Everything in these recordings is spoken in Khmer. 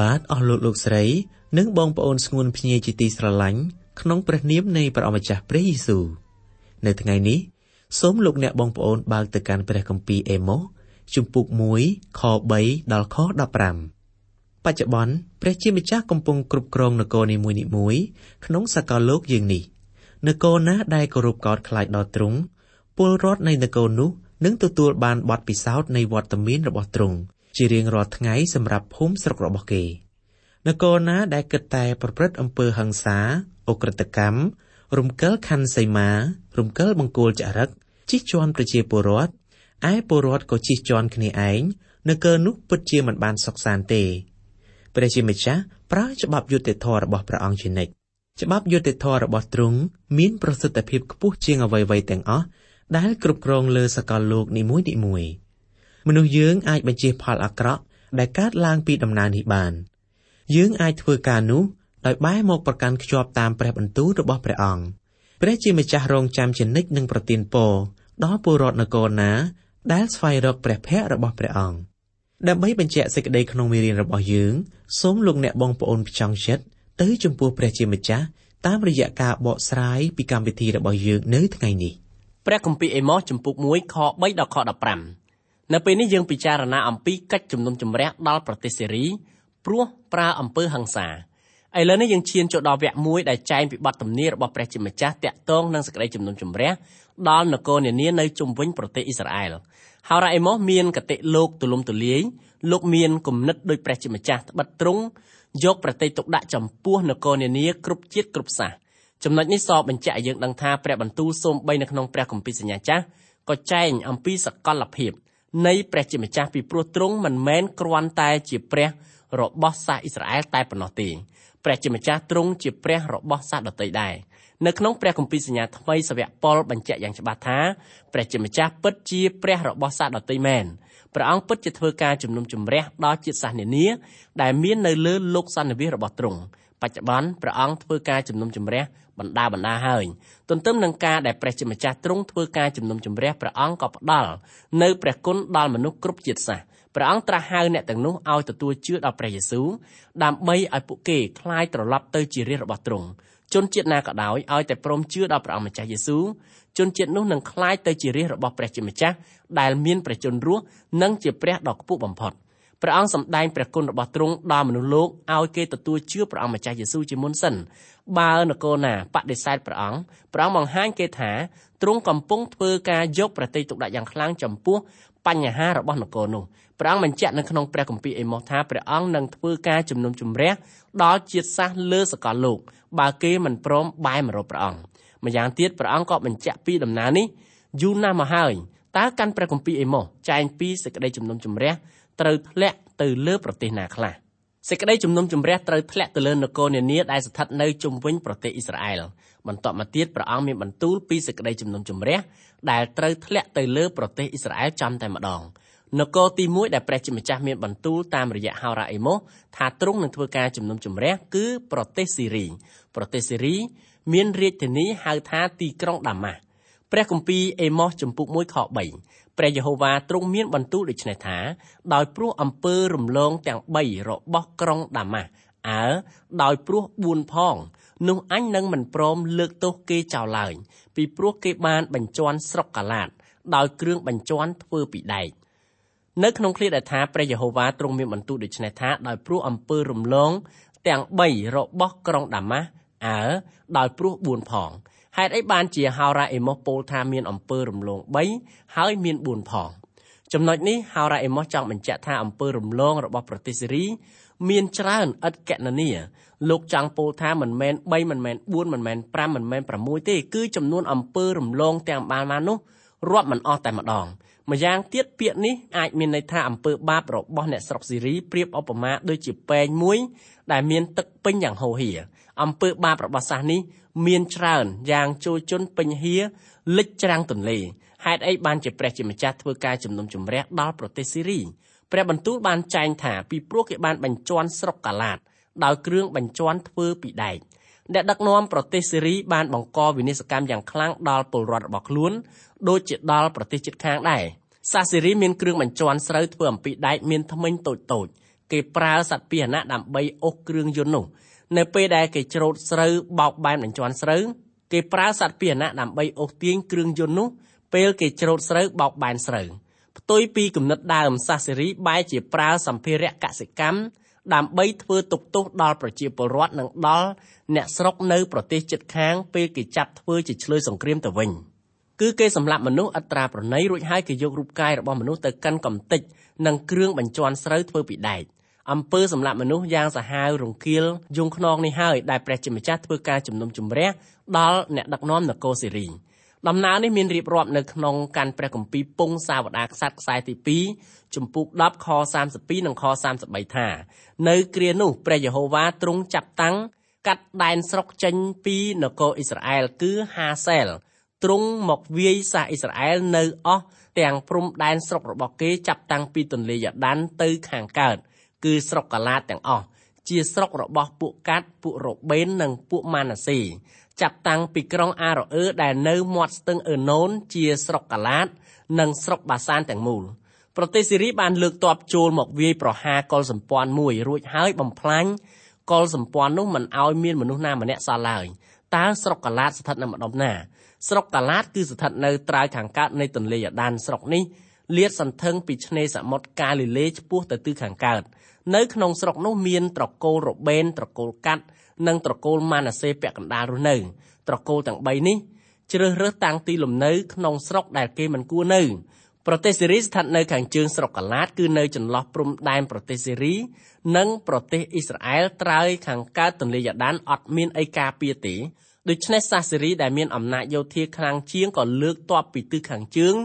បាទអស់លោកលោកស្រី និងបងប្អូនស្ងួនភ្ញៀជាទីស្រឡាញ់ក្នុងព្រះនាមនៃព្រះអម្ចាស់ព្រះយេស៊ូវនៅថ្ងៃនេះសូមលោកអ្នកបងប្អូនបើកទៅកាន់ព្រះគម្ពីរអេម៉ូសជំពូក1ខ3ដល់ខ15បច្ចុប្បន្នព្រះជាម្ចាស់កំពុងគ្រប់គ្រងនគរនីមួយៗក្នុងសកលលោកយើងនេះនគរណាដែលគោរពកោតខ្លាចដល់ទ្រង់ពលរដ្ឋនៃនគរនោះនឹងទទួលបានបទពិសោធន៍នៃវត្តមានរបស់ទ្រង់ ជារៀងរាល់ថ្ងៃសម្រាប់ភូមិស្រុករបស់គេនគរណាដែលគិតតែប្រព្រឹត្តអំពើហិង្សាអ ுக ្រិតកម្មរំកិលខណ្ឌសីមា រំកិលបង្គោលចរិតជិះជាន់ប្រជាពលរដ្ឋឯពលរដ្ឋក៏ជិះជាន់គ្នាឯងនគរនោះពិតជាមិនបានសុខសាន្តទេព្រះជាម្ចាស់ប្រើច្បាប់យុត្តិធម៌របស់ព្រះអង្គជានិច្ចច្បាប់យុត្តិធម៌របស់ទ្រង់មានប្រសិទ្ធភាពខ្ពស់ជាងអ្វីៗទាំងអស់ដែលគ្រប់គ្រងលើសកលលោកនីមួយៗ មនុស្សយើងអាចបញ្ជះផលអាក្រក់ដែលកើតឡើងពីដំណើរនេះបាន យើងអាចធ្វើការនោះដោយបែរមកប្រកាន់ខ្ជាប់តាមព្រះបន្ទូលរបស់ព្រះអង្គព្រះជាម្ចាស់រងចាំជានិច្ចនឹងប្រទានពរដល់ពលរដ្ឋនគរណា ដែលស្វែងរកព្រះភ័ក្ត្ររបស់ព្រះអង្គដើម្បីបញ្ជាក់សេចក្តីក្នុងមេរៀនរបស់យើងសូមលោកអ្នកបងប្អូនផ្ចង់ចិត្តទៅចំពោះព្រះជាម្ចាស់តាមរយៈការបកស្រាយពីកម្មវិធីរបស់យើងនៅថ្ងៃនេះព្រះគម្ពីរអេម៉ូសជំពូក1ខ3ដល់ខ15 នៅពេលនេះយើងពិចារណាអំពីកិច្ចជំនុំជម្រះដល់ប្រទេសសេរីព្រោះប្រើអំពើហិង្សាឥឡូវនេះយើងឈានចូលដល់វគ្គមួយដែលចែងពីបទទំនារបស់ព្រះជាម្ចាស់តាក់ទងនឹងសេចក្តីជំនុំជម្រះដល់នគរនានានៅជុំវិញប្រទេសអ៊ីស្រាអែលហើយរ៉ាអេម៉ូសមានកតិលោកទូលំទូលាយលោកមានគំនិតដោយព្រះជាម្ចាស់ត្បិតទ្រង់យកប្រតិទុកដាក់ចំពោះនគរនានាគ្រប់ជាតិគ្រប់សាសចំណុចនេះសបញ្ជាក់ឲ្យយើងដឹងថាព្រះបន្ទូលសូម្បីនៅក្នុងព្រះគម្ពីរសញ្ញាចាស់ក៏ចែងអំពីសកលភាព នៃព្រះជាម្ចាស់ពីព្រោះទ្រង់មិនមែនគ្រាន់តែជាព្រះរបស់សាសអ៊ីស្រាអែលតែប៉ុណ្ណោះទេព្រះជាម្ចាស់ទ្រង់ជាព្រះរបស់សាសដទៃដែរនៅក្នុងព្រះគម្ពីរសញ្ញាថ្មីសាវកប៉ុលបញ្ជាក់យ៉ាងច្បាស់ថាព្រះជាម្ចាស់ពិតជាព្រះរបស់សាសដទៃមែនព្រះអង្គពិតជាធ្វើការជំនុំជម្រះដល់ជាតិសាសន៍នានាដែលមាននៅលើលោកសន្និវាសរបស់ទ្រង់បច្ចុប្បន្នព្រះអង្គធ្វើការជំនុំជម្រះ បណ្ដាបណ្ដាហើយទន្ទឹមនឹងការដែលព្រះជាម្ចាស់ទ្រង់ធ្វើការជំនុំជម្រះព្រះអង្គក៏ផ្ដល់នៅព្រះគុណដល់មនុស្សគ្រប់ជាតិសាសន៍ព្រះអង្គត្រាស់ហៅអ្នកទាំងនោះឲ្យទទួលជឿដល់ព្រះយេស៊ូវដើម្បីឲ្យពួកគេคลายត្រឡប់ទៅជារាជរបស់ទ្រង់ជនជាតិណាក៏ដោយឲ្យតែព្រមជឿដល់ព្រះអង្គម្ចាស់យេស៊ូវជនជាតិនោះនឹងคลายទៅជារាជរបស់ព្រះជាម្ចាស់ដែលមានព្រះជន្មរស់និងជាព្រះដ៏ខ្ពស់បំផុត។ ព្រះអង្គសម្ដែងព្រះគុណរបស់ទ្រង់ដល់មនុស្សលោកឲ្យគេទទួលជឿព្រះអង្គម្ចាស់យេស៊ូវជាមុនសិនបើនគរណាបដិសេធព្រះអង្គព្រះអង្គបង្ហាញគេថាទ្រង់កំពុងធ្វើការយកប្រតិទុកដាក់យ៉ាងខ្លាំងចំពោះបញ្ហារបស់នគរនោះព្រះអង្គបញ្ជាក់នៅក្នុងព្រះគម្ពីរអេម៉ូសថាព្រះអង្គនឹងធ្វើការជំនុំជម្រះដល់ជាតិសាសន៍លើសកលលោកបើគេមិនព្រមបែរមករកព្រះអង្គម្យ៉ាងទៀតព្រះអង្គក៏បញ្ជាក់ពីដំណើរនេះយូរណាស់មកហើយតើកាន់ព្រះគម្ពីរអេម៉ូសចែងពីសេចក្តីជំនុំជម្រះ ត្រូវធ្លាក់ទៅលើប្រទេសណាខ្លះសេចក្តីជំនុំជម្រះត្រូវធ្លាក់ទៅលើនគរនានាដែលស្ថិតនៅជុំវិញប្រទេសអ៊ីស្រាអែលបន្ទាប់មកទៀតព្រះអង្គមានបន្ទូលពីសេចក្តីជំនុំជម្រះដែលត្រូវធ្លាក់ទៅលើប្រទេសអ៊ីស្រាអែលចំតែម្ដងនគរទី1ដែលព្រះជាម្ចាស់មានបន្ទូលតាមរយៈហោរ៉ាអេម៉ូសថាទ្រង់នឹងធ្វើការជំនុំជម្រះគឺប្រទេសស៊ីរីប្រទេសស៊ីរីមានរាជធានីហៅថាទីក្រុងដាម៉ាស់ ព្រះគម្ពីរអេម៉ូសចំពុក1ខ3ព្រះយេហូវ៉ាទ្រង់មានបន្ទូលដូច្នេះថាដោយព្រោះអំពើរំលងទាំង3របស់ក្រុងដាម៉ាស់អើដោយព្រោះ4ផងនោះអញនឹងមិនព្រមលើកទោសគេចោលឡើយពីព្រោះគេបានបញ្ជាន់ស្រុកកាឡាតដោយគ្រឿងបញ្ជាន់ធ្វើពីដែកនៅក្នុងឃ្លាដែលថាព្រះយេហូវ៉ាទ្រង់មានបន្ទូលដូច្នេះថាដោយព្រោះអំពើរំលងទាំង3របស់ក្រុងដាម៉ាស់អើដោយព្រោះ4ផង ហេតុអីបានជាហោរ៉ាអេម៉ូសពោលថាមានអំពើរំលង3ហើយមាន4ផងចំណុចនេះហោរ៉ាអេម៉ូសចង់បញ្ជាក់ថាអំពើរំលងរបស់ប្រទេសសេរីមានច្រើនឥតកណនាលោកចង់ពោលថាមិនមែន3មិនមែន4មិនមែន5មិនមែន6ទេគឺចំនួនអំពើរំលងទាំងបានមកនោះរាប់មិនអស់តែម្ដងម្យ៉ាងទៀតពាក្យនេះអាចមានន័យថាអំពើបាបរបស់អ្នកស្រុកស៊ីរីប្រៀបឧបមាដូចជាពែងមួយដែលមានទឹកពេញយ៉ាងហូរហៀអំពើបាបរបស់សាសនេះ មានច្រើនយ៉ាងចូលជន់ពេញហៀលិចច្រាំងទន្លេហេតុអីបានជាព្រះជាម្ចាស់ធ្វើការជំនុំជម្រះដល់ប្រទេសស៊ីរីព្រះបន្ទូលបានចែងថាពីព្រោះគេបានបញ្ជាន់ស្រុកកាឡាតដោយគ្រឿងបញ្ជាន់ធ្វើពីដែកអ្នកដឹកនាំប្រទេសសេរីបានបង្កវិនាសកម្មយ៉ាងខ្លាំងដល់ពលរដ្ឋរបស់ខ្លួនដូចជាដល់ប្រទេសជិតខាងដែរសាសេរីមានគ្រឿងបញ្ជាន់ស្រូវធ្វើអំពីដែកមានធ្មេញតូចតូចគេប្រើសត្វពាហនៈដើម្បីអូសគ្រឿងយន្តនោះ នៅពេលដែលគេច្រូតស្រូវបោកបែនបញ្ជាន់ស្រូវគេប្រើសត្វពាហនៈដើម្បីអូសទាញគ្រឿងយន្តនោះពេលគេច្រូតស្រូវបោកបែនស្រូវផ្ទុយពីគំនិតដើមសាសេរីបែរជាប្រើសម្ភារៈកសិកម្មដើម្បីធ្វើទុកទោសដល់ប្រជាពលរដ្ឋនិងដល់អ្នកស្រុកនៅប្រទេសជិតខាងពេលគេចាប់ធ្វើជាឆ្លើយសង្គ្រាមទៅវិញគឺគេសម្លាប់មនុស្សអត្រាប្រណីរួចហើយគេយករូបកាយរបស់មនុស្សទៅកាន់កំទេចនិងគ្រឿងបញ្ជាន់ស្រូវធ្វើពីដែក អំពើសម្លាប់មនុស្សយ៉ាងសាហាវរង្គាលយងខ្នងនេះហើយដែលព្រះជាម្ចាស់ធ្វើការជំនុំជម្រះដល់អ្នកដឹកនាំនគរសេរីដំណើរនេះមានរៀបរាប់នៅក្នុងកាន់ព្រះគម្ពីរពងសាវតារក្សត្រខ្សែទី2ជំពូក10ខ32និងខ33ថានៅគ្រានោះព្រះយេហូវ៉ាទ្រង់ចាប់តាំងកាត់ដែនស្រុកចេញពីនគរអ៊ីស្រាអែលគឺហាសែលទ្រង់មកវាយសាសអ៊ីស្រាអែលនៅអស់ទាំងព្រំដែនស្រុករបស់គេចាប់តាំងពីទន្លេយ៉ាដានទៅខាងកើត គឺស្រុកកាឡាទាំងអស់ជាស្រុករបស់ពួកកាត់ពួករ៉ូបេននិងពួកម៉ាណាសេចាប់តាំងពីក្រុងអារ៉ូអឺដែលនៅមាត់ស្ទឹងអឺណូនជាស្រុកកាឡាត និងស្រុកបាសានទាំងមូលប្រទេសសេរីបានលើកទ័ពចូលមកវាយប្រហារកុលសម្ព័ន្ធមួយរួចហើយបំផ្លាញកុលសម្ព័ន្ធនោះមិនឲ្យមានមនុស្សណាម្នាក់សល់ឡើយតើស្រុកកាឡាតស្ថិតនៅម្ដុំណា ស្រុកកាឡាតគឺស្ថិតនៅត្រើយខាងកើតនៃទន្លេយ៉ាដានស្រុកនេះលាតសន្ធឹងពីឆ្នេរសមុទ្រកាលីលេឆ្ពោះទៅទិសខាងកើត នៅក្នុងស្រុកនោះមានត្រកូលរបេនត្រកូលកាត់និងត្រកូលម៉ាណាសេពាក់កណ្ដាលរស់នៅ ត្រកូលទាំង3នេះជ្រើសរើសតាំងទីលំនៅក្នុងស្រុកដែលគេមិនគួរនៅប្រទេសសេរីស្ថិតនៅខាងជើងស្រុកកាឡាតគឺនៅចន្លោះព្រំដែនប្រទេសសេរី និងប្រទេសអ៊ីស្រាអែលត្រើយខាងកើតទន្លេយ៉ាដានអត់មានអីការពារទេដូច្នេះសាសសេរីដែលមានអំណាចយោធាខ្លាំងជាងក៏លើកទ័ពពីទិសខាងជើង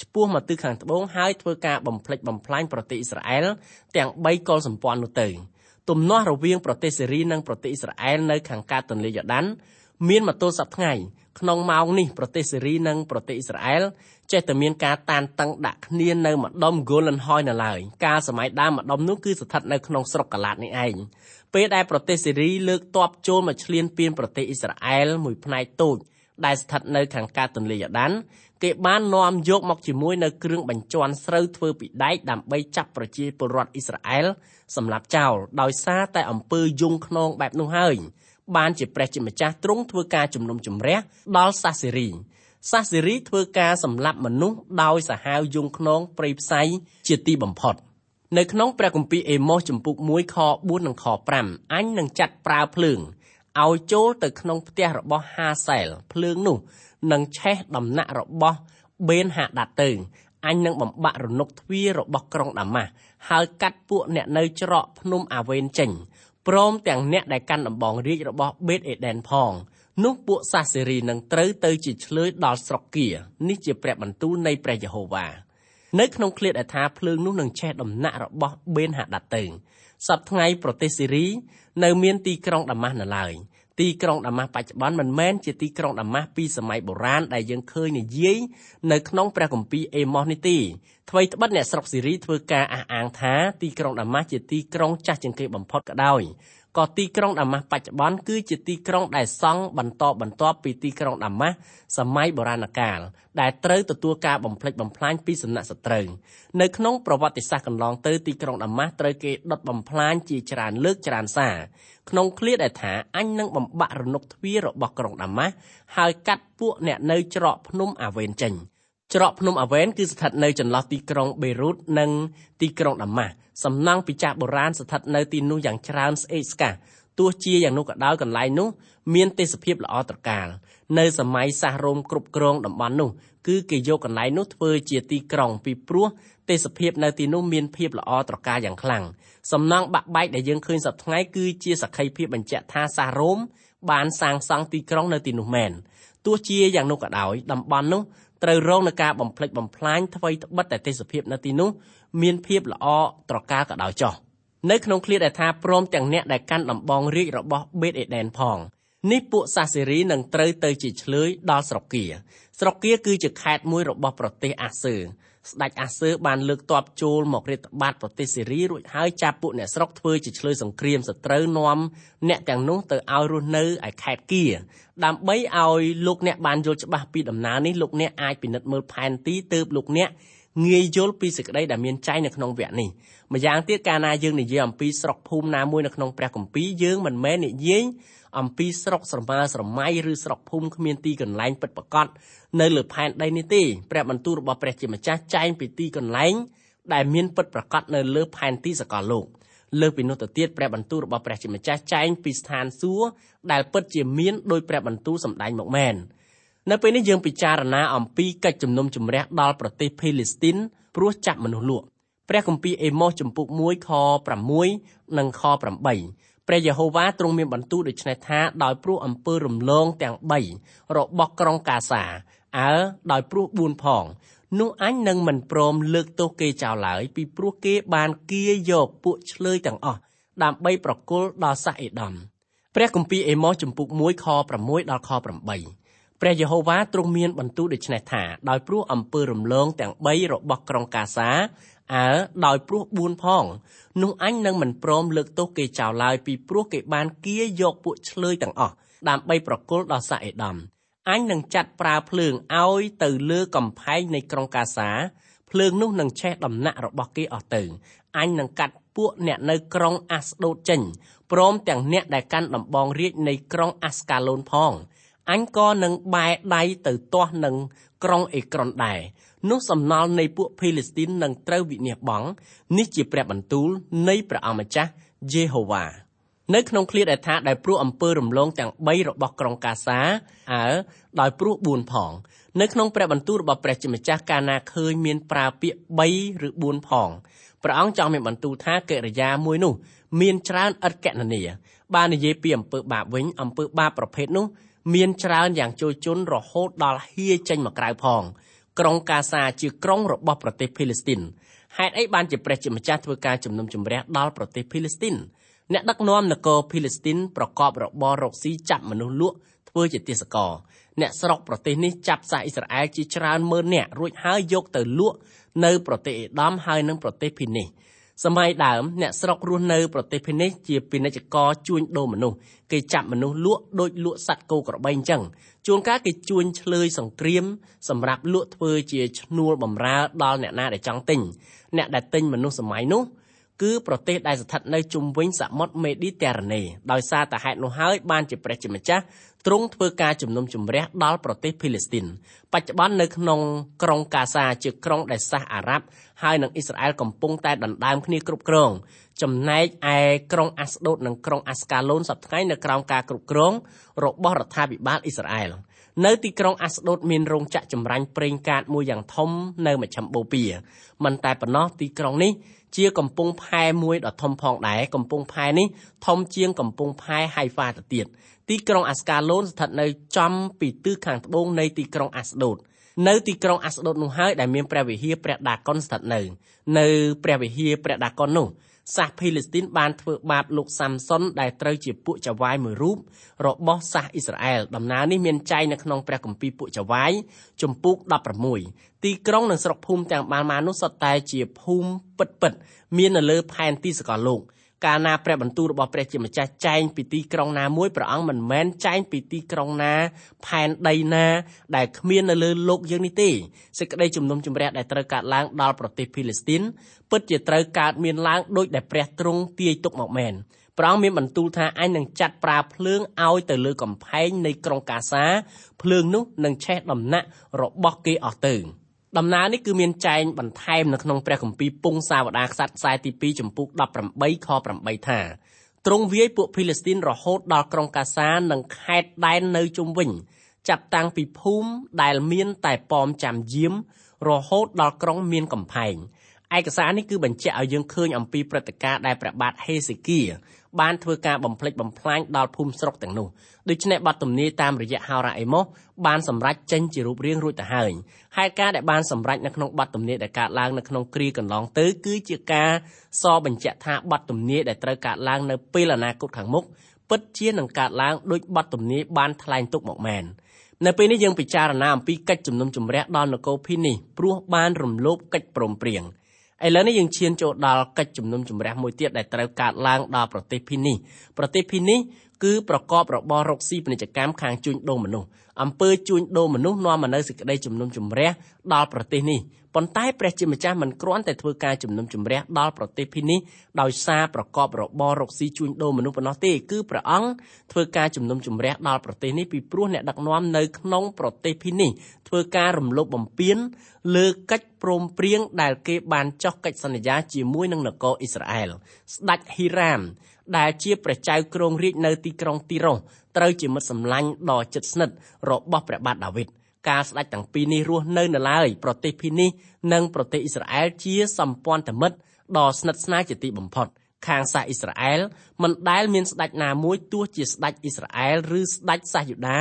ឆ្ពោះមកទិសខាងត្បូងហើយធ្វើការបំផ្លិចបំផ្លាញប្រទេសអ៊ីស្រាអែលទាំង3កុលសម្ព័ន្ធនោះទៅទំនាស់រវាងប្រទេសសេរីនិងប្រទេសអ៊ីស្រាអែលនៅខាងកើតទន្លេយ៉ូដានមានមកទល់សប្តាហ៍ថ្ងៃក្នុងម៉ោងនេះប្រទេសសេរីនិងប្រទេសអ៊ីស្រាអែលចេះតែមានការតានតឹងដាក់គ្នានៅម្ដុំ Golan Hoi នៅឡើយកាលសម័យដើមម្ដុំនោះគឺស្ថិតនៅក្នុងស្រុកកាឡាតនេះឯងពេលដែលប្រទេសសេរីលើកទ័ពចូលមកឈ្លានពានប្រទេសអ៊ីស្រាអែលមួយផ្នែកតូចដែលស្ថិតនៅខាងកើតទន្លេយ៉ាដាន គេបាននាំយកមកជាមួយនៅគ្រឿងបញ្ជាន់ស្រូវធ្វើពីដែកដើម្បីចាប់ប្រជាពលរដ្ឋអ៊ីស្រាអែលសម្រាប់ចោលដោយសារតែអំពើយងខ្នងបែបនោះហើយបានជាព្រះជាម្ចាស់ទ្រង់ធ្វើការជំនុំជម្រះដល់សាសេរីសាសេរីធ្វើការសម្លាប់មនុស្សដោយសាហាវយងខ្នងព្រៃផ្សៃជាទីបំផុតនៅក្នុងព្រះគម្ពីរអេម៉ូសចំពុក1ខ4និងខ5អញនឹងចាត់ប្រើភ្លើង ឲ្យចូលទៅក្នុងផ្ទះរបស់ហាសែលភ្លើងនោះនឹងឆេះដំណាក់របស់បេនហាដាត់ទៅអញនឹងបំបាក់រនុកទ្វាររបស់ក្រុងដាម៉ាស់ហើយកាត់ពួកអ្នកនៅច្រកភ្នំអាវេនចេញព្រមទាំងអ្នកដែលកាន់ដំបងរាជរបស់បេតអេដេនផងនោះពួកសាសេរីនឹងត្រូវទៅជាឆ្លើយដល់ស្រុកគៀនេះជាព្រះបន្ទូលនៃព្រះយេហូវ៉ានៅក្នុងឃ្លាដែលថាភ្លើងនោះនឹងឆេះដំណាក់របស់បេនហាដាត់ទៅ សប្ថ្ងៃប្រទេសសេរី នៅមានទីក្រុងដាម៉ាស់នៅឡើយទីក្រុងដាម៉ាស់បច្ចុប្បន្នមិនមែនជាទីក្រុងដាម៉ាស់ពីសម័យបុរាណដែលយើងឃើញនិយាយនៅក្នុងព្រះគម្ពីរអេម៉ូសនេះទេថ្មីត្បិតអ្នកស្រុកសេរីធ្វើការអះអាងថាទីក្រុងដាម៉ាស់ជាទីក្រុងចាស់ជាងគេបំផុតក៏ដោយ ក៏ទីក្រុងដាម៉ាស់បច្ចុប្បន្នគឺជាទីក្រុងដែលសង់បន្តបន្ទាប់ពីទីក្រុងដាម៉ាស់សម័យបុរាណកាលដែលត្រូវទទួលការបំផ្លិចបំផ្លាញពីសំណាក់សត្រូវនៅក្នុងប្រវត្តិសាស្ត្រកន្លងទៅទីក្រុងដាម៉ាស់ត្រូវគេដុតបំផ្លាញជាច្រើនលើកច្រើនសារក្នុងឃ្លាដែលថាអញនឹងបំបាក់រនុកទ្វាររបស់ក្រុងដាម៉ាស់ហើយកាត់ពួកអ្នកនៅច្រកភ្នំអាវេនចេញ ច្រកភ្នំអាវែនគឺស្ថិតនៅចន្លោះទីក្រុងបេរុតនិងទីក្រុងដាម៉ាស់សំណង់ពីចាស់បុរាណស្ថិតនៅទីនោះយ៉ាងច្រើនស្អេកស្កះទោះជាយ៉ាងនោះក៏ដោយកន្លែងនោះមានទេសភាពល្អត្រកាលនៅសម័យសាសរ៉ូមគ្រប់គ្រងតំបន់នោះគឺគេយកកន្លែងនោះធ្វើជាទីក្រុងពីព្រោះទេសភាពនៅទីនោះមានភាពល្អត្រកាលយ៉ាងខ្លាំងសំណង់បាក់បែកដែលយើងឃើញសប្តាហ៍ថ្ងៃគឺជាសក្ខីភាពបញ្ជាក់ថាសាសរ៉ូមបានសាងសង់ទីក្រុងនៅទីនោះមែនទោះជាយ៉ាងនោះក៏ដោយតំបន់នោះ ត្រូវរងនឹងការបំផ្លិចបំផ្លាញថ្មីត្បិតតែទេសភាពនៅទីនោះមានភាពល្អត្រកាលក៏ដោយចោះនៅក្នុងឃ្លាដែលថាព្រមទាំងអ្នកដែលកាន់ដំបងរាជរបស់បេតអេដែនផងនេះពួកសាសេរីនឹងត្រូវទៅជាឆ្លើយដល់ស្រុកគៀស្រុកគៀគឺជាខេត្តមួយរបស់ប្រទេសអាសឺ ស្ដេចអាសឺបានលើកទ័ពចូលមករាតត្បាតប្រទេសសេរីរួចហើយចាប់ពួកអ្នកស្រុកធ្វើជាឆ្លើយសង្គ្រាមសត្រូវនាំអ្នកទាំងនោះទៅឲ្យរស់នៅឯខេត្តគៀដើម្បីឲ្យលោកអ្នកបានយល់ច្បាស់ពីដំណើរនេះលោកអ្នកអាចពិនិត្យមើលផែនទីទើបលោកអ្នក ងាយយល់ពីសេចក្តីដែលមានចែងនៅក្នុងវគ្គនេះម្យ៉ាងទៀតកាលណាយើងនិយាយអំពីស្រុកភូមិណាមួយនៅក្នុងព្រះគម្ពីរយើងមិនមែននិយាយអំពីស្រុកស្រមើស្រមៃឬស្រុកភូមិគ្មានទីកន្លែងពិតប្រាកដនៅលើផែនដីនេះទេព្រះបន្ទូលរបស់ព្រះជាម្ចាស់ចែងពីទីកន្លែងដែលមានពិតប្រាកដនៅលើផែនទីសកលលោកលើពីនោះទៅទៀតព្រះបន្ទូលរបស់ព្រះជាម្ចាស់ចែងពីស្ថានសួគ៌ដែលពិតជាមានដោយព្រះបន្ទូលសម្ដែងមកមែន នៅពេលនេះយើងពិចារណាអំពីកិច្ចជំនុំជម្រះដល់ប្រទេសភេលីស្ទីនព្រោះចាប់មនុស្សលក់ព្រះគម្ពីរអេម៉ូសចំពុក1ខ6និងខ8ព្រះយេហូវ៉ាទ្រង់មានបន្ទូលដូច្នេះថាដោយព្រោះអំពើរំលងទាំង3របស់ក្រុងកាសាអើដោយព្រោះ4ផងនោះអញនឹងមិនព្រមលើកទោសគេចោលឡើយពីព្រោះគេបានគៀយកពួកឆ្លើយទាំងអស់ដើម្បីប្រគល់ដល់សាសអេដំព្រះគម្ពីរអេម៉ូសចំពុក1ខ6ដល់ខ8 ព្រះយេហូវ៉ាទ្រង់មានបន្ទូលដូច្នេះថាដោយព្រោះអំពើរំលងទាំង3របស់ក្រុងកាសាអើដោយព្រោះ4ផងនោះអញនឹងមិនព្រមលើកទោសគេចោលឡើយពីព្រោះគេបានគៀយកពួកឆ្លើយទាំងអស់ដើម្បីប្រគល់ដល់សាអេដំអញនឹងចាត់ប្រើភ្លើងឲ្យទៅលើកំផែងនៃក្រុងកាសាភ្លើងនោះនឹងឆេះដំណាក់របស់គេអស់ទៅអញនឹងកាត់ពួកអ្នកនៅក្រុងអាស្ដូតចេញព្រមទាំងអ្នកដែលកាន់ដំបងរាជនៃក្រុងអាស្កាឡូនផង អញក៏នឹងបែរដៃទៅទាស់នឹងក្រុងអេក្រុនដែរនោះសំណល់នៃពួកភេលីស្ទីននឹងត្រូវវិនាសបង់នេះជាព្រះបន្ទូលនៃព្រះអម្ចាស់យេហូវ៉ានៅក្នុងឃ្លាដែលថាដែលព្រោះអំពើរំលងទាំង3របស់ក្រុងកាសាអើដោយព្រោះ4ផងនៅក្នុងព្រះបន្ទូលរបស់ព្រះជាម្ចាស់កាលណាឃើញមានប្រើពាក្យ3ឬ4ផងព្រះអង្គចង់មានបន្ទូលថាកិរិយាមួយនោះ មានច្រើនឥតកណនាបាននិយាយពីអំពើបាបវិញអំពើបាបប្រភេទនោះ មានច្រើនយ៉ាងចូលជន់រហូតដល់ហៀចេញមកក្រៅផង ក្រុងកាសាជាក្រុងរបស់ប្រទេសភីលីស្ទីនហេតុអីបានជាព្រះជាម្ចាស់ធ្វើការជំនុំជម្រះដល់ប្រទេសភីលីស្ទីនអ្នកដឹកនាំនគរភីលីស្ទីនប្រកបរបររកស៊ីចាប់មនុស្សលក់ធ្វើជាទាសករអ្នកស្រុកប្រទេសនេះចាប់សាសអ៊ីស្រាអែលជាច្រើនម៉ឺននាក់រួចហើយយកទៅលក់នៅប្រទេសអេដាមហើយនិងប្រទេសភីនេះស ម័យដើមអ្នកស្រុករស់នៅប្រទេសភេនេះជាពាណិជ្ជករជួញដូរមនុស្សគេចាប់មនុស្សលក់ដូចលក់សត្វគោក្របីអញ្ចឹងជួនកាលគេជួញឆ្លើយសង្គ្រាមសម្រាប់លក់ធ្វើជាឈ្នួលបំរើដល់អ្នកណាដែលចង់ទិញអ្នកដែលទិញមនុស្សសម័យនោះ គឺប្រទេសដែលស្ថិតនៅជុំវិញសមុទ្រមេឌីទែរ៉ាណេដោយសារតែហេតុនោះហើយបានជាព្រះជាម្ចាស់ទ្រង់ធ្វើការជំនុំជម្រះដល់ប្រទេសភីលីស្ទីនបច្ចុប្បន្ននៅក្នុងក្រុងកាសាជាក្រុងដែលសាសអារ៉ាប់ហើយនិងអ៊ីស្រាអែលកំពុងតែដណ្ដើមគ្នាគ្រប់គ្រងចំណែកឯក្រុងអាស្ដូតនិងក្រុងអាស្កាឡូនសប្តាហ៍នៅក្រោមការគ្រប់គ្រងរបស់រដ្ឋាភិបាលអ៊ីស្រាអែលនៅទីក្រុងអាស្ដូតមានរោងចក្រចម្រាញ់ប្រេងកាតមួយយ៉ាងធំនៅមជ្ឈមបូព៌ាមិនតែប៉ុណ្ណោះទីក្រុងនេះ ជាកំពង់ផែមួយដ៏ធំផងដែរកំពង់ផែនេះធំជាងកំពង់ផែហៃហ្វាទៅទៀតទីក្រុងអាស្កាឡូនស្ថិតនៅចំពីទិសខាងត្បូងនៃទីក្រុងអាស្ដូតនៅទីក្រុងអាស្ដូតនោះហើយដែលមានព្រះវិហារព្រះដាកុនស្ថិតនៅនៅព្រះវិហារព្រះដាកុននោះ សាសភីលីស្ទីនបានធ្វើបាបលោកសាំសុនដែលត្រូវជាពួកចៅហ្វាយមួយរូបរបស់សាសអ៊ីស្រាអែលដំណើរនេះមានចែងនៅក្នុងព្រះគម្ពីរពួកចៅហ្វាយជំពូក16ទីក្រុងនិងស្រុកភូមិទាំងបានមកនោះសុទ្ធតែជាភូមិពិតពិតមាននៅលើផែនទីសកលលោក កាលណាព្រះបន្ទូលរបស់ព្រះជាម្ចាស់ចែងពីទីក្រុងណាមួយព្រះអង្គមិនមែនចែងពីទីក្រុងណាផែនដីណាដែលគ្មាននៅលើលោកយើងនេះទេសេចក្តីជំនុំជម្រះដែលត្រូវកើតឡើងដល់ប្រទេសភីលីស្ទីនពិតជាត្រូវកើតមានឡើងដោយដែលព្រះទ្រង់ទាយទុកមកមែនព្រះអង្គមានបន្ទូលថាអញនឹងចាត់ប្រើភ្លើងឲ្យទៅលើកំផែងនៃក្រុងកាសាភ្លើងនោះនឹងឆេះដំណាក់របស់គេអស់ទៅ ដំណើរនេះគឺមានចែងបន្ថែមនៅក្នុងព្រះគម្ពីរពងសាវតារខ្សត្រខ្សែទី2ចំពុក18ខ8ថាទ្រង់វាយពួកភីលីស្ទីនរហូតដល់ក្រុងកាសានិងខេត្តដែននៅជុំវិញ ចាប់តាំងពីភូមិដែលមានតែប៉មចាំយាម រហូតដល់ក្រុងមានកំផែងឯកសារនេះគឺបញ្ជាក់ឲ្យយើងឃើញអំពីព្រឹត្តិការណ៍ដែលព្រះបាទហេសេគៀ បានធ្វើការបំផ្លិចបំផ្លាញដល់ភូមិស្រុកទាំងនោះដូច្នេះបទទំនាយតាមរយៈហោរ៉ាអេម៉ូសបានសម្រេចចេញជារូបរាងរួចទៅហើយហេតុការណ៍ដែលបានសម្រេចនៅក្នុងបទទំនាយដែលកើតឡើងនៅក្នុងគ្រាកន្លងទៅគឺជាការសបញ្ជាក់ថាបទទំនាយដែលត្រូវកើតឡើងនៅពេលអនាគតខាងមុខពិតជានឹងកើតឡើងដោយបទទំនាយបានថ្លែងទុកមកមែននៅពេលនេះយើងពិចារណាអំពីកិច្ចជំនុំជម្រះដល់នគរភីនេះព្រោះបានរំលោភកិច្ចព្រមព្រៀង ឥឡូវនេះយើងឈានចូលដល់កិច្ចជំនុំជម្រះមួយទៀតដែលត្រូវកើតឡើងដល់ប្រទេសភីនេះប្រទេសភីនេះគឺប្រកបរបររកស៊ីពាណិជ្ជកម្មខាងជួញដូរមនុស្សអំពើជួញដូរមនុស្សនាំមកនូវសេចក្តីជំនុំជម្រះដល់ប្រទេសនេះ ប៉ុន្តែព្រះជាម្ចាស់មិនគ្រាន់តែធ្វើការជំនុំជម្រះដល់ប្រទេសភីនេះដោយសារប្រកបរបររកស៊ីជួញដូរមនុស្សប៉ុណ្ណោះទេគឺព្រះអង្គធ្វើការជំនុំជម្រះដល់ប្រទេសនេះពីព្រោះអ្នកដឹកនាំនៅក្នុងប្រទេសភីនេះធ្វើការរំលោភបំពានលើកិច្ចព្រមព្រៀងដែលគេបានចុះកិច្ចសន្យាជាមួយនឹងនគរអ៊ីស្រាអែលស្ដេចហ៊ីរ៉ាមដែលជាព្រះចៅគ្រងរាជនៅទីក្រុងទីរ៉ូសត្រូវជាមិត្តសម្លាញ់ដ៏ជិតស្និទ្ធរបស់ព្រះបាទដាវីត ការស្ដេចទាំងពីរនេះរស់នៅនៅឡើយប្រទេសភីនេះនិងប្រទេសអ៊ីស្រាអែលជាសម្ព័ន្ធមិត្តដ៏ស្និទ្ធស្នាលជាទីបំផុតខាងសាសអ៊ីស្រាអែលមិនដែលមានស្ដេចណាមួយទោះជាស្ដេចអ៊ីស្រាអែលឬស្ដេចសាសយូដា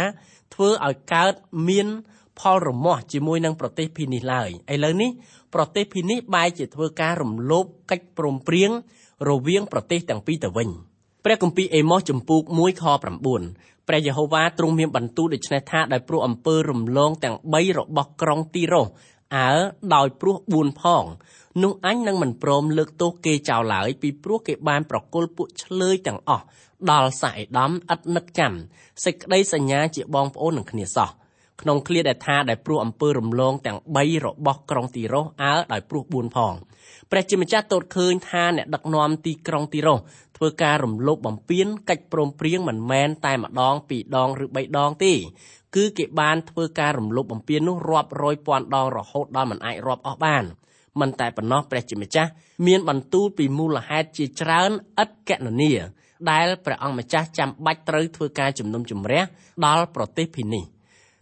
ធ្វើឲ្យកើតមានផលរមាស់ជាមួយនឹងប្រទេសភីនេះឡើយឥឡូវនេះប្រទេសភីនេះបែរជាធ្វើការរំលោភកិច្ចព្រមព្រៀងរវាងប្រទេសទាំងពីរទៅវិញព្រះគម្ពីរអេម៉ូសចំពូក1ខ9 ព្រះយេហូវ៉ាទ្រង់មានបន្ទូលដូច្នេះថាដោយព្រោះអំពើរំលងទាំង3របស់ក្រុងទីរ៉ូសអើដោយព្រោះ4ផងនោះអញនឹងមិនព្រមលើកទោសគេចោលឡើយពីព្រោះគេបានប្រគល់ពួកឆ្លើយទាំងអស់ដល់សាអេដំឥតនឹកចាំសេចក្តីសញ្ញាជាបងប្អូននឹងគ្នាសោះ ក្នុងឃ្លាដែលថាដែលព្រោះអំពើរំលងទាំង3របស់ក្រុងទីរ៉ូសអើដោយព្រោះ4ផងព្រះជាម្ចាស់ទតឃើញថាអ្នកដឹកនាំទីក្រុងទីរ៉ូសធ្វើការរំលោភបំពានកិច្ចព្រមព្រៀងមិនមែនតែម្ដងពីរដងឬបីដងទេគឺគេបានធ្វើការរំលោភបំពាននោះរាប់រយពាន់ដងរហូតដល់មិនអាចរាប់អស់បានមិនតែប៉ុណ្ណោះព្រះជាម្ចាស់មានបន្ទូលពីមូលហេតុជាច្រើនឥតកណនាដែលព្រះអង្គម្ចាស់ចាំបាច់ត្រូវធ្វើការជំនុំជម្រះដល់ប្រទេសភីនេះ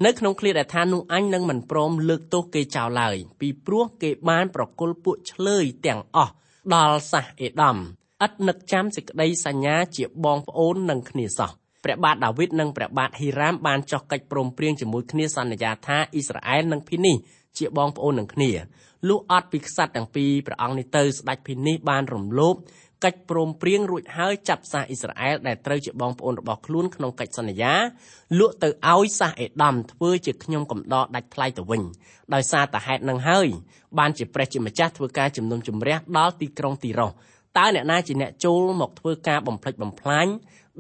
នៅក្នុងឃ្លាដែលថានោះអញនឹងមិនព្រមលើកទោសគេចោលឡើយពីព្រោះគេបានប្រគល់ពួកឆ្លើយទាំងអស់ដល់សាសអេដំឥតនឹកចាំសេចក្តីសញ្ញាជាបងប្អូននឹងគ្នាសោះព្រះបាទដាវីតនិងព្រះបាទហ៊ីរ៉ាមបានចុះកិច្ចព្រមព្រៀងជាមួយគ្នាសន្យាថាអ៊ីស្រាអែលនិងភីនេះជាបងប្អូននឹងគ្នាលុះអត់ពីខ្សត្រទាំងពីរព្រះអង្គនេះទៅស្ដេចភីនេះបានរំលោភ កិច្ចព្រមព្រៀងរួចហើយចាប់សាសអ៊ីស្រាអែលដែលត្រូវជាបងប្អូនរបស់ខ្លួនក្នុងកិច្ចសន្យាលក់ទៅឲ្យសាសអេដំធ្វើជាខ្ញុំកំដរដាច់ថ្លៃទៅវិញដោយសារតែហេតុនឹងហើយបានជាព្រះជាម្ចាស់ធ្វើការជំនុំជម្រះដល់ទីក្រុងទីរ៉ូសតើអ្នកណាជាអ្នកចូលមកធ្វើការបំផ្លិចបំផ្លាញ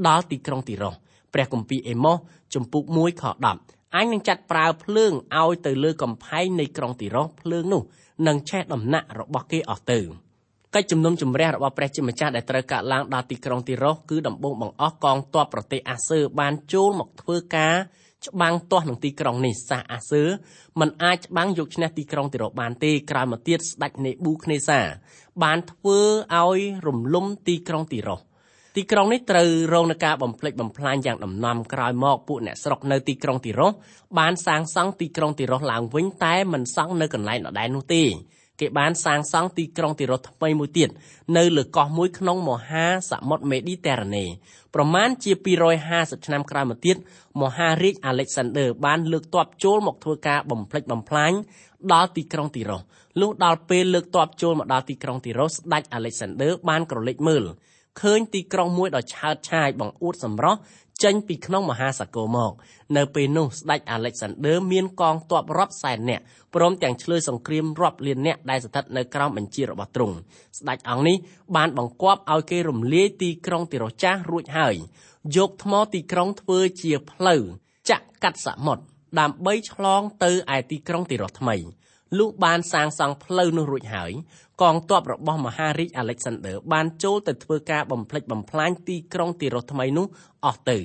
ដល់ទីក្រុងទីរ៉ូសព្រះគម្ពីរអេម៉ូសជំពូក1ខ10អញនឹងចាត់ប្រើភ្លើងឲ្យទៅលើកំផែងនៃក្រុងទីរ៉ូសភ្លើងនោះនឹងឆេះដំណាក់របស់គេអស់ទៅ កិច្ចជំនុំជម្រះរបស់ព្រះជាម្ចាស់ដែលត្រូវកាត់ឡើងដល់ទីក្រុងទីរ៉ូសគឺដំបូងបង្អស់កងទ័ពប្រទេសអាសឺបានចូលមកធ្វើការច្បាំងទាស់នឹងទីក្រុងនេះសាសអាសឺមិនអាចច្បាំងយកឈ្នះទីក្រុងទីរ៉ូបានទេក្រោយមកទៀតស្ដេចនេប៊ូខនេសាបានធ្វើឲ្យរំលំទីក្រុងទីរ៉ូសទីក្រុងនេះត្រូវរងនឹងការបំផ្លិចបំផ្លាញយ៉ាងដំណំក្រោយមកពួកអ្នកស្រុកនៅទីក្រុងទីរ៉ូសបានសាងសង់ទីក្រុងទីរ៉ូសឡើងវិញតែមិនសង់នៅកន្លែងដដែលនោះទេ គេបានសាងសង់ទីក្រុងទីរ៉ូសថ្មីមួយទៀតនៅលើកោះមួយក្នុងមហាសមុទ្រមេឌីទែរ៉ាណេប្រមាណជា250ឆ្នាំក្រោយមកទៀតមហារាជអាឡិចសាន់ដឺបានលើកទ័ពចូលមកធ្វើការបំផ្លិចបំផ្លាញដល់ទីក្រុងទីរ៉ូសលុះដល់ពេលលើកទ័ពចូលមកដល់ទីក្រុងទីរ៉ូសស្ដេចអាឡិចសាន់ដឺបានក្រឡេកមើល ឃើញទីក្រុងមួយដ៏ឆើតឆាយបង្អួតសម្រស់ចេញពីក្នុងមហាសកលមក នៅពេលនោះស្ដេចអាឡិចសាន់ដឺមានកងទ័ពរាប់សែននាក់ព្រមទាំងឆ្លើយសង្គ្រាមរាប់លាននាក់ដែលស្ថិតនៅក្រោមបញ្ជារបស់ទ្រង់ស្ដេចអង្គនេះបានបង្គាប់ឲ្យគេរំលាយទីក្រុងទីរ៉ូចាស់រួចហើយយកថ្មទីក្រុងធ្វើជាផ្លូវចាក់កាត់សមុទ្រដើម្បីឆ្លងទៅឯទីក្រុងទីរ៉ូថ្មី លុះបានសាងសង់ផ្លូវនោះរួចហើយកងទ័ពរបស់មហារាជអាឡិចសាន់ដឺបានចូលទៅធ្វើការបំផ្លិចបំផ្លាញទីក្រុងទីរ៉ូថ្មីនោះអស់ទៅ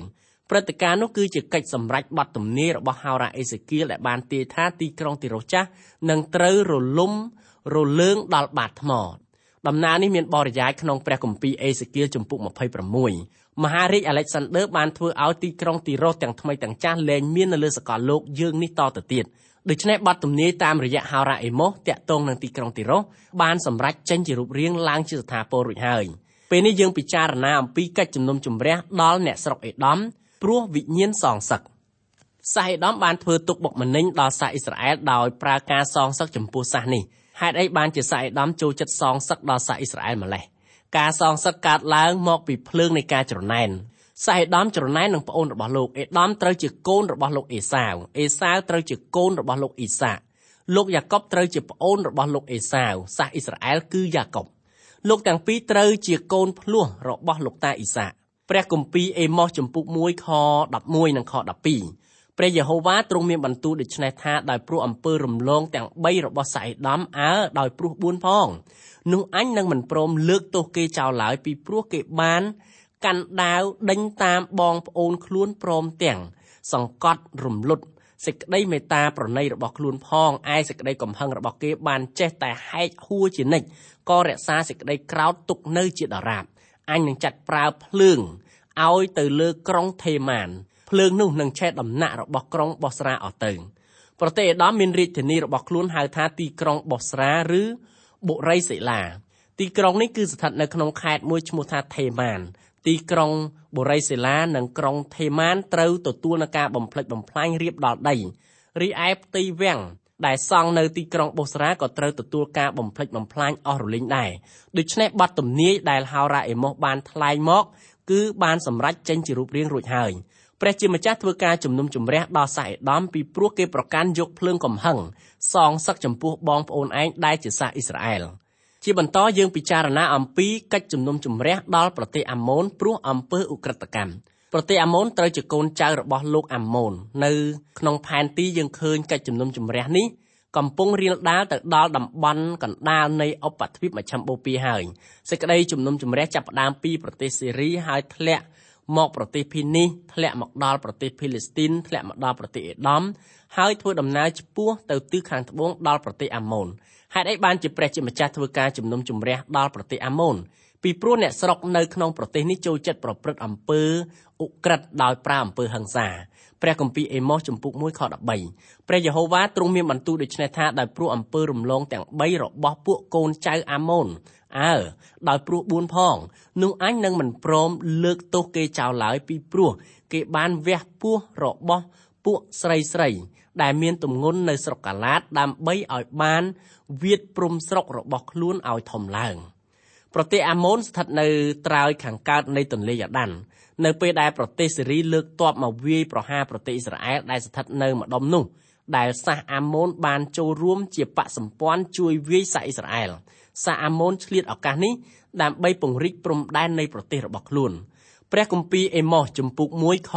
ព្រឹត្តិការណ៍នោះគឺជាកិច្ចសម្រេចបទទំនាយរបស់ហោរ៉ាអេសេគៀលដែលបានទាយថាទីក្រុងទីរ៉ូចាស់នឹងត្រូវរលំរលើងដល់បាតថ្មដំណើរនេះមានបរិយាយក្នុងព្រះគម្ពីរអេសេគៀលចំពុក26មហារាជអាឡិចសាន់ដឺបានធ្វើឲ្យទីក្រុងទីរ៉ូទាំងថ្មីទាំងចាស់លែងមាននៅលើសកលលោកយើងនេះតទៅទៀត ដូច្នេះបទទំនាយតាមរយៈហោរ៉ាអេម៉ូសតាក់ទងនឹងទីក្រុងទីរ៉ូសបានសម្រេចចេញជារូបរាងឡើងជាស្ថាពររួចហើយពេលនេះយើងពិចារណាអំពីកិច្ចជំនុំជម្រះដល់អ្នកស្រុកអេដំព្រោះវិញ្ញាណសងសឹកសាសអេដំបានធ្វើទុកបុកម្នេញដល់សាសអ៊ីស្រាអែលដោយប្រើការសងសឹកចំពោះសាសនេះហេតុអីបានជាសាសអេដំចូលចិត្តសងសឹកដល់សាសអ៊ីស្រាអែលម្លេះការសងសឹកកើតឡើងមកពីភ្លើងនៃការច្រណែន សាសអេដំច្រណែននឹងប្អូនរបស់លោកអេដំត្រូវជាកូនរបស់លោកអេសាវអេសាវត្រូវជាកូនរបស់លោកអ៊ីសាលោកយ៉ាកុបត្រូវជាប្អូនរបស់លោកអេសាវសាសអ៊ីស្រាអែលគឺយ៉ាកុបលោកទាំងពីរត្រូវជាកូនភ្លោះរបស់លោកតាអ៊ីសាព្រះគម្ពីរអេម៉ូសចំពុក1ខ11និងខ12ព្រះយេហូវ៉ាទ្រង់មានបន្ទូលដូច្នេះថាដោយព្រោះអំពើរំលងទាំង3របស់សាអេដំអើដោយព្រោះ4ផងនោះអញនឹងមិនព្រមលើកទោសគេចោលឡើយពីព្រោះគេបាន កាន់ដាវដេញតាមបងប្អូនខ្លួនព្រមទាំងសង្កត់រំលត់សេចក្តីមេត្តាប្រណីរបស់ខ្លួនផងឯសេចក្តីកំហឹងរបស់គេបានចេះតែហែកហួរជានិច្ចក៏រក្សាសេចក្តីក្រោតទុកនៅជាដរាបអញនឹងចាត់ប្រើភ្លើងឲ្យទៅលើក្រុងថេម៉ានភ្លើងនោះនឹងឆេះដំណាក់របស់ក្រុងបោះស្រាអស់ទៅប្រទេសអេដាមមានរាជធានីរបស់ខ្លួនហៅថាទីក្រុងបោះស្រាឬបុរីសិលាទីក្រុងនេះគឺស្ថិតនៅក្នុងខេត្តមួយឈ្មោះថាថេម៉ាន ទីក្រុងបូរីសេឡានិងក្រុងថេម៉ានត្រូវទទួលនឹងការបំផ្លិចបំផ្លាញរៀបដល់ដីរីឯផ្ទៃវាំងដែលសង់នៅទីក្រុងបូស្រាក៏ត្រូវទទួលការបំផ្លិចបំផ្លាញអស់រលីងដែរដូច្នេះប័ណ្ណទំនាយដែលហោរ៉ាអេម៉ូសបានថ្លែងមកគឺបានសម្រេចចេញជារូបរាងរួចហើយព្រះជាម្ចាស់ធ្វើការជំនុំជម្រះដល់សាសអេដំពីព្រោះគេប្រកាន់យកភ្លើងកំហឹងសងសឹកចំពោះបងប្អូនឯងដែលជាសាសអ៊ីស្រាអែល ជាបន្តយើងពិចារណាអំពីកិច្ចជំនុំជម្រះដល់ប្រទេសអាម៉ូនព្រោះអំពើឧក្រិដ្ឋកម្មប្រទេសអាម៉ូនត្រូវជាកូនចៅរបស់លោកអាម៉ូននៅក្នុងផែនទីយើងឃើញកិច្ចជំនុំជម្រះនេះកំពុងរៀលដាលទៅដល់តំបន់កណ្ដាលនៃឧបទ្វីបមជ្ឈិមបូព៌ាហើយសេចក្តីជំនុំជម្រះចាប់ផ្ដើមពីប្រទេសសេរីហើយធ្លាក់មកប្រទេសភីនីសធ្លាក់មកដល់ប្រទេសភីលីស្ទីនធ្លាក់មកដល់ប្រទេសអេដាម ហើយធ្វើដំណើរឆ្ពោះទៅទិសខាងត្បូងដល់ប្រទេសអាម៉ូនហេតុអីបានជាព្រះជាម្ចាស់ធ្វើការជំនុំជម្រះដល់ប្រទេសអាម៉ូនពីព្រោះអ្នកស្រុកនៅក្នុងប្រទេសនេះចូលចិត្តប្រព្រឹត្តអំពើឧក្រិដ្ឋដោយប្រើអំពើហិង្សាព្រះគម្ពីរអេម៉ូសចំពុក1ខ13ព្រះយេហូវ៉ាទ្រង់មានបន្ទូលដូច្នេះថាដោយព្រោះអំពើរំលងទាំង3របស់ពួកកូនចៅអាម៉ូនអើដោយព្រោះ4ផងនោះអញនឹងមិនព្រមលើកទោសគេចោលឡើយពីព្រោះគេបានវះពោះរបស់ ពួកស្រីស្រី ដែលមានទម្ងន់នៅស្រុកកាឡាតដើម្បីឲ្យបានវាតព្រំស្រុករបស់ខ្លួនឲ្យធំឡើងប្រទេសអាម៉ូនស្ថិតនៅត្រើយខាងកើតនៃទន្លេយ៉ាដាននៅពេលដែលប្រទេសសេរីលើកទ័ពមកវាយប្រហារប្រទេសអ៊ីស្រាអែលដែលស្ថិតនៅម្ដុំនោះដែលសាសអាម៉ូនបានចូលរួមជាបកសម្ព័ន្ធជួយវាយសាសអ៊ីស្រាអែលសាសអាម៉ូនឆ្លៀតឱកាសនេះដើម្បីពង្រីកព្រំដែននៃប្រទេសរបស់ខ្លួនព្រះគម្ពីរអេម៉ូសជំពូក1ខ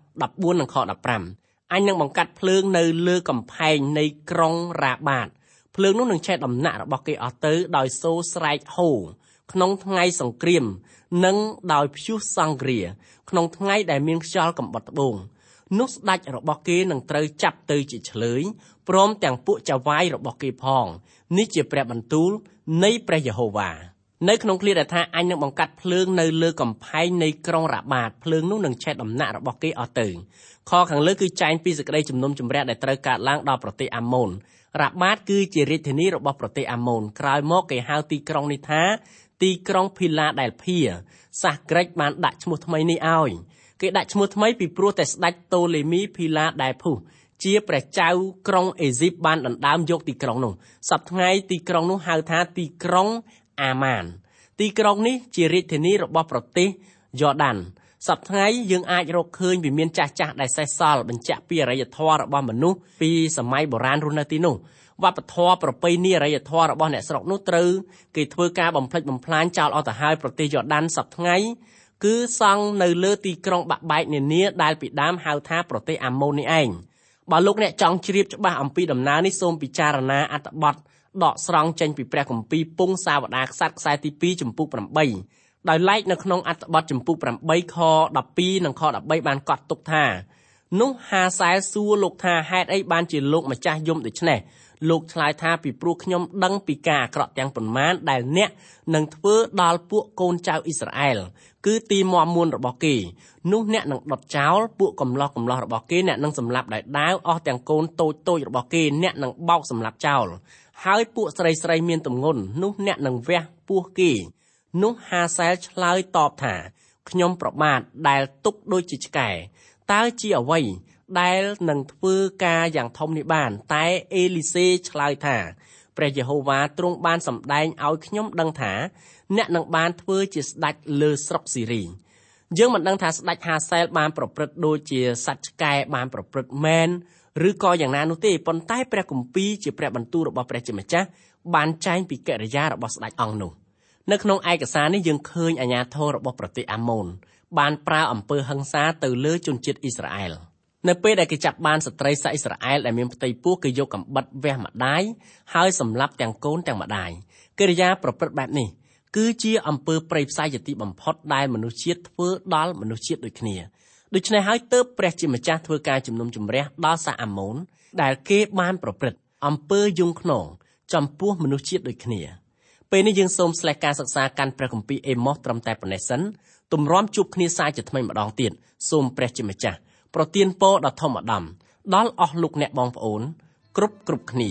14និងខ15 អញនឹងបង្កាត់ភ្លើងនៅលើកំផែងនៃក្រុងរ៉ាបាតភ្លើងនោះនឹងឆេះដំណាក់របស់គេអស់ទៅដោយសូរស្រែកហូរក្នុងថ្ងៃសង្គ្រាម និងដោយព្យុះសង្គ្រាក្នុងថ្ងៃដែលមានខ្យល់កំបុតត្បូងនោះស្ដេចរបស់គេនឹងត្រូវចាប់ទៅជាឆ្លើយព្រមទាំងពួកចៅហ្វាយរបស់គេផង នេះជាព្រះបន្ទូលនៃព្រះយេហូវ៉ា នៅក្នុងឃ្លាដែលថាអញនឹងបង្កាត់ភ្លើងនៅលើកំផែងនៃក្រុងរ៉ាបាតភ្លើងនោះនឹងឆេះដំណាក់របស់គេអស់ទៅខខាងលើគឺចែងពីសេចក្តីជំនុំជម្រះដែលត្រូវកើតឡើងដល់ប្រទេសអាម៉ូនរ៉ាបាតគឺជារាជធានីរបស់ប្រទេសអាម៉ូនក្រោយមកគេហៅទីក្រុងនេះថាទីក្រុងភីឡាដែលភៀសាសក្រិចបានដាក់ឈ្មោះថ្មីនេះឲ្យគេដាក់ឈ្មោះថ្មីពីព្រោះតែស្ដេចតូលេមីភីឡាដែលភុសជាព្រះចៅក្រុងអេស៊ីបបានដណ្ដើមយកទីក្រុងនោះសប្តាហ៍ថ្ងៃទីក្រុងនោះហៅថាទីក្រុង អាម៉ាន ទីក្រុងនេះជារាជធានីរបស់ប្រទេសយ៉ូដានសប្តាហ៍ថ្ងៃយើងអាចរកឃើញពីមានចាស់ចាស់ដែលសេះសល់បញ្ជាក់ពីអរិយធម៌របស់មនុស្សពីសម័យបុរាណរស់នៅទីនោះវប្បធម៌ប្រពៃណីអរិយធម៌របស់អ្នកស្រុកនោះត្រូវគេធ្វើការបំផ្លិចបំផ្លាញចោលអស់ទៅហើយប្រទេសយ៉ូដានសប្តាហ៍ថ្ងៃគឺសង់នៅលើទីក្រុងបាក់បែកនានាដែលពីដើមហៅថាប្រទេសអាម៉ូននេះឯងបើលោកអ្នកចង់ជ្រាបច្បាស់អំពីដំណើរនេះសូមពិចារណាអត្ថបទ ដកស្រង់ចេញពីព្រះគម្ពីរពងសាវតាខ្សត្រខ្សែទី2ចំពុក8ដោយឡែកនៅក្នុងអត្ថបទចម្ពោះ8ខ12និងខ13បានកត់ទុកថានោះហាសែលសួរលោកថាហេតុអីបានជាលោកម្ចាស់យំដូច្នេះលោកឆ្លើយថាពីព្រោះខ្ញុំដឹងពីការអាក្រក់ទាំងប៉ុន្មានដែលអ្នកនឹងធ្វើដល់ពួកកូនចៅអ៊ីស្រាអែលគឺទីមមមួនរបស់គេនោះអ្នកនឹងដុតចោលពួកកំឡោះកំឡោះរបស់គេអ្នកនឹងសម្លាប់ដោយដាវអស់ទាំងកូនតូចតូចរបស់គេអ្នកនឹងបោកសម្លាប់ចោល ហើយពួកស្រីស្រីមានទម្ងន់នោះអ្នកនឹងវះពោះគេនោះហាសែលឆ្លើយតបថាខ្ញុំប្រមាថដែលទុកដូចជាឆ្កែតើជាអ្វីដែលនឹងធ្វើការយ៉ាងធំនេះបាន តែអេលីសេឆ្លើយថាព្រះយេហូវ៉ាទ្រង់បានសម្ដែងឲ្យខ្ញុំដឹងថា អ្នកនឹងបានធ្វើជាស្ដេចលើស្រុកស៊ីរីយើងមិនដឹងថាស្ដេចហាសែលបានប្រព្រឹត្តដូចជាសត្វឆ្កែបានប្រព្រឹត្តមែន ឬក៏យ៉ាងណានោះទេប៉ុន្តែព្រះគម្ពីរជាព្រះបន្ទូលរបស់ព្រះជាម្ចាស់បានចែងពីកិរិយារបស់ស្ដេចអង្គនោះនៅក្នុងឯកសារនេះយើងឃើញអាញាធររបស់ប្រទេសអាម៉ូនបានប្រើអំពើហិង្សាទៅលើជនជាតិអ៊ីស្រាអែលនៅពេលដែលគេចាប់បានស្ត្រីសាអ៊ីស្រាអែលដែលមានផ្ទៃពោះគេយកកំបិតវះម្ដាយហើយសម្លាប់ទាំងកូនទាំងម្ដាយកិរិយាប្រព្រឹត្តបែបនេះគឺជាអំពើប្រៃផ្សាយជាទីបំផុតដែលមនុស្សជាតិធ្វើដល់មនុស្សជាតិដូចគ្នា ដូច្នេះហើយទើបព្រះជាម្ចាស់ធ្វើការជំនុំជម្រះដល់សាអាម៉ូនដែលគេបានប្រព្រឹត្តអំពើយងខ្នងចំពោះមនុស្សជាតិដូចគ្នាពេលនេះយើងសូមស្លេះការសិក្សាកាន់ព្រះគម្ពីរអេម៉ូសត្រឹមតែប៉ុណ្ណេះសិនទម្រាំជួបគ្នាសាជាថ្មីម្ដងទៀតសូមព្រះជាម្ចាស់ប្រទានពរដ៏ធំអដំដល់អស់លោកអ្នកបងប្អូនគ្រប់គ្រប់គ្នា